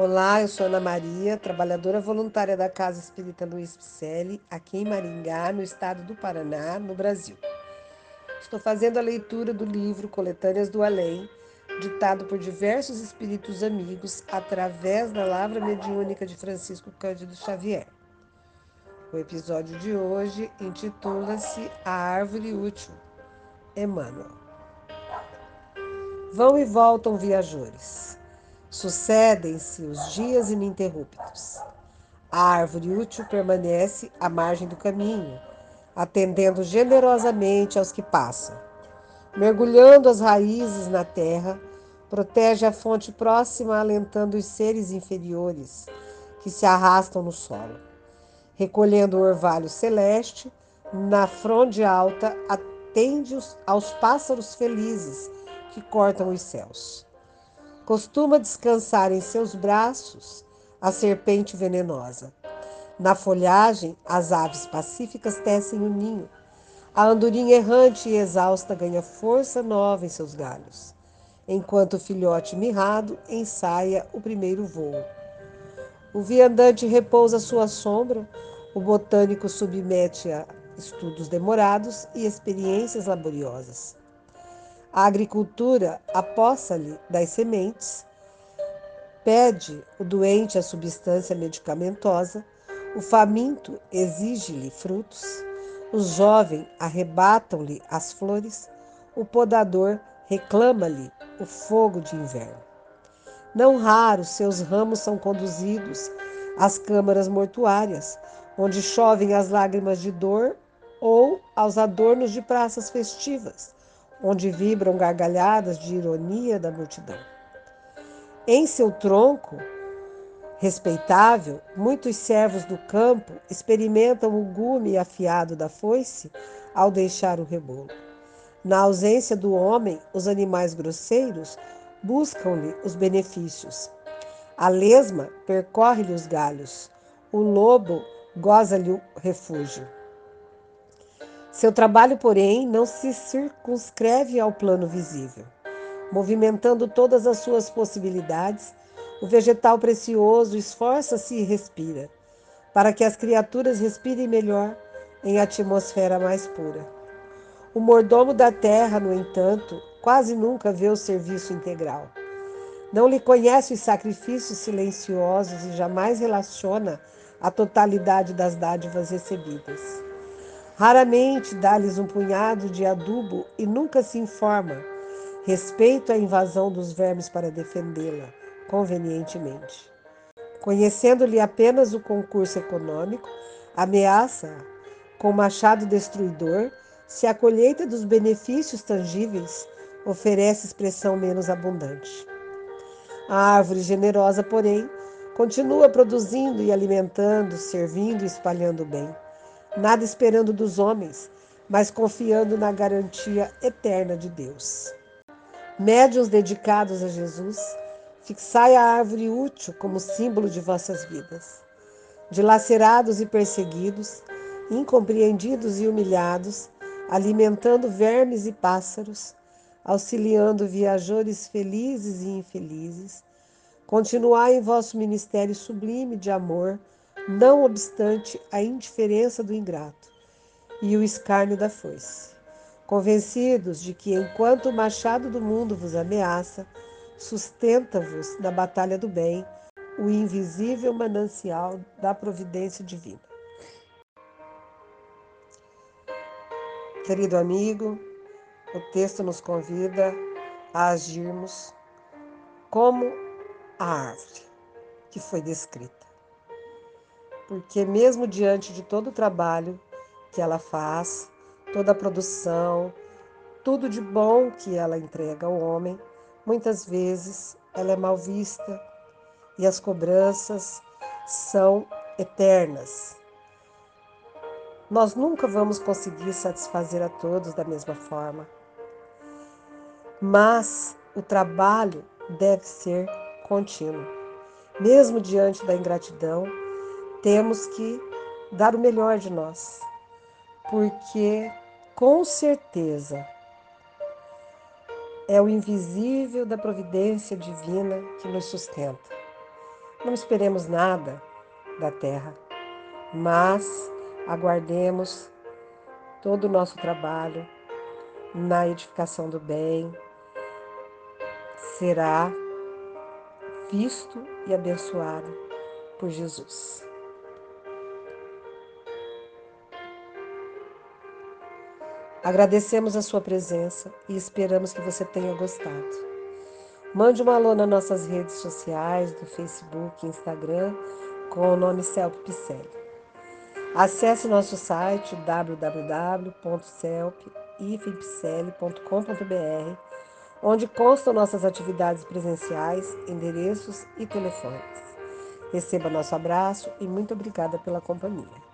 Olá, eu sou Ana Maria, trabalhadora voluntária da Casa Espírita Luiz Picelli, aqui em Maringá, no estado do Paraná, no Brasil. Estou fazendo a leitura do livro Coletâneas do Além, ditado por diversos espíritos amigos através da lavra mediúnica de Francisco Cândido Xavier. O episódio de hoje intitula-se A Árvore Útil. Emmanuel. Vão e voltam viajores. Sucedem-se os dias ininterruptos. A árvore útil permanece à margem do caminho, atendendo generosamente aos que passam. Mergulhando as raízes na terra, protege a fonte próxima, alentando os seres inferiores que se arrastam no solo. Recolhendo o orvalho celeste, na fronde alta atende aos pássaros felizes que cortam os céus. Costuma descansar em seus braços a serpente venenosa. Na folhagem, as aves pacíficas tecem o ninho. A andorinha errante e exausta ganha força nova em seus galhos, enquanto o filhote mirrado ensaia o primeiro voo. O viandante repousa sua sombra, o botânico submete a estudos demorados e experiências laboriosas. A agricultura apossa-lhe das sementes, pede o doente a substância medicamentosa, o faminto exige-lhe frutos, o jovem arrebatam-lhe as flores, o podador reclama-lhe o fogo de inverno. Não raro seus ramos são conduzidos às câmaras mortuárias, onde chovem as lágrimas de dor, ou aos adornos de praças festivas, onde vibram gargalhadas de ironia da multidão. Em seu tronco respeitável, muitos servos do campo experimentam o gume afiado da foice ao deixar o rebolo. Na ausência do homem, os animais grosseiros buscam-lhe os benefícios. A lesma percorre-lhe os galhos, o lobo goza-lhe o refúgio. Seu trabalho, porém, não se circunscreve ao plano visível. Movimentando todas as suas possibilidades, o vegetal precioso esforça-se e respira, para que as criaturas respirem melhor em atmosfera mais pura. O mordomo da terra, no entanto, quase nunca vê o serviço integral. Não lhe conhece os sacrifícios silenciosos e jamais relaciona a totalidade das dádivas recebidas. Raramente dá-lhes um punhado de adubo e nunca se informa respeito à invasão dos vermes para defendê-la convenientemente. Conhecendo-lhe apenas o concurso econômico, ameaça com machado destruidor se a colheita dos benefícios tangíveis oferece expressão menos abundante. A árvore generosa, porém, continua produzindo e alimentando, servindo e espalhando bem nada esperando dos homens, mas confiando na garantia eterna de Deus. Médiuns dedicados a Jesus, fixai a árvore útil como símbolo de vossas vidas. Dilacerados e perseguidos, incompreendidos e humilhados, alimentando vermes e pássaros, auxiliando viajores felizes e infelizes, continuai em vosso ministério sublime de amor não obstante a indiferença do ingrato e o escárnio da foice. Convencidos de que, enquanto o machado do mundo vos ameaça, sustenta-vos na batalha do bem o invisível manancial da providência divina. Querido amigo, o texto nos convida a agirmos como a árvore que foi descrita porque mesmo diante de todo o trabalho que ela faz, toda a produção, tudo de bom que ela entrega ao homem, muitas vezes ela é mal vista e as cobranças são eternas. Nós nunca vamos conseguir satisfazer a todos da mesma forma, mas o trabalho deve ser contínuo. Mesmo diante da ingratidão, temos que dar o melhor de nós, porque com certeza é o invisível da providência divina que nos sustenta. Não esperemos nada da terra, mas aguardemos todo o nosso trabalho na edificação do bem será visto e abençoado por Jesus. Agradecemos a sua presença e esperamos que você tenha gostado. Mande uma alô nas nossas redes sociais, do Facebook, Instagram, com o nome Celp Picelli. Acesse nosso site www.celpifpicelli.com.br, onde constam nossas atividades presenciais, endereços e telefones. Receba nosso abraço e muito obrigada pela companhia.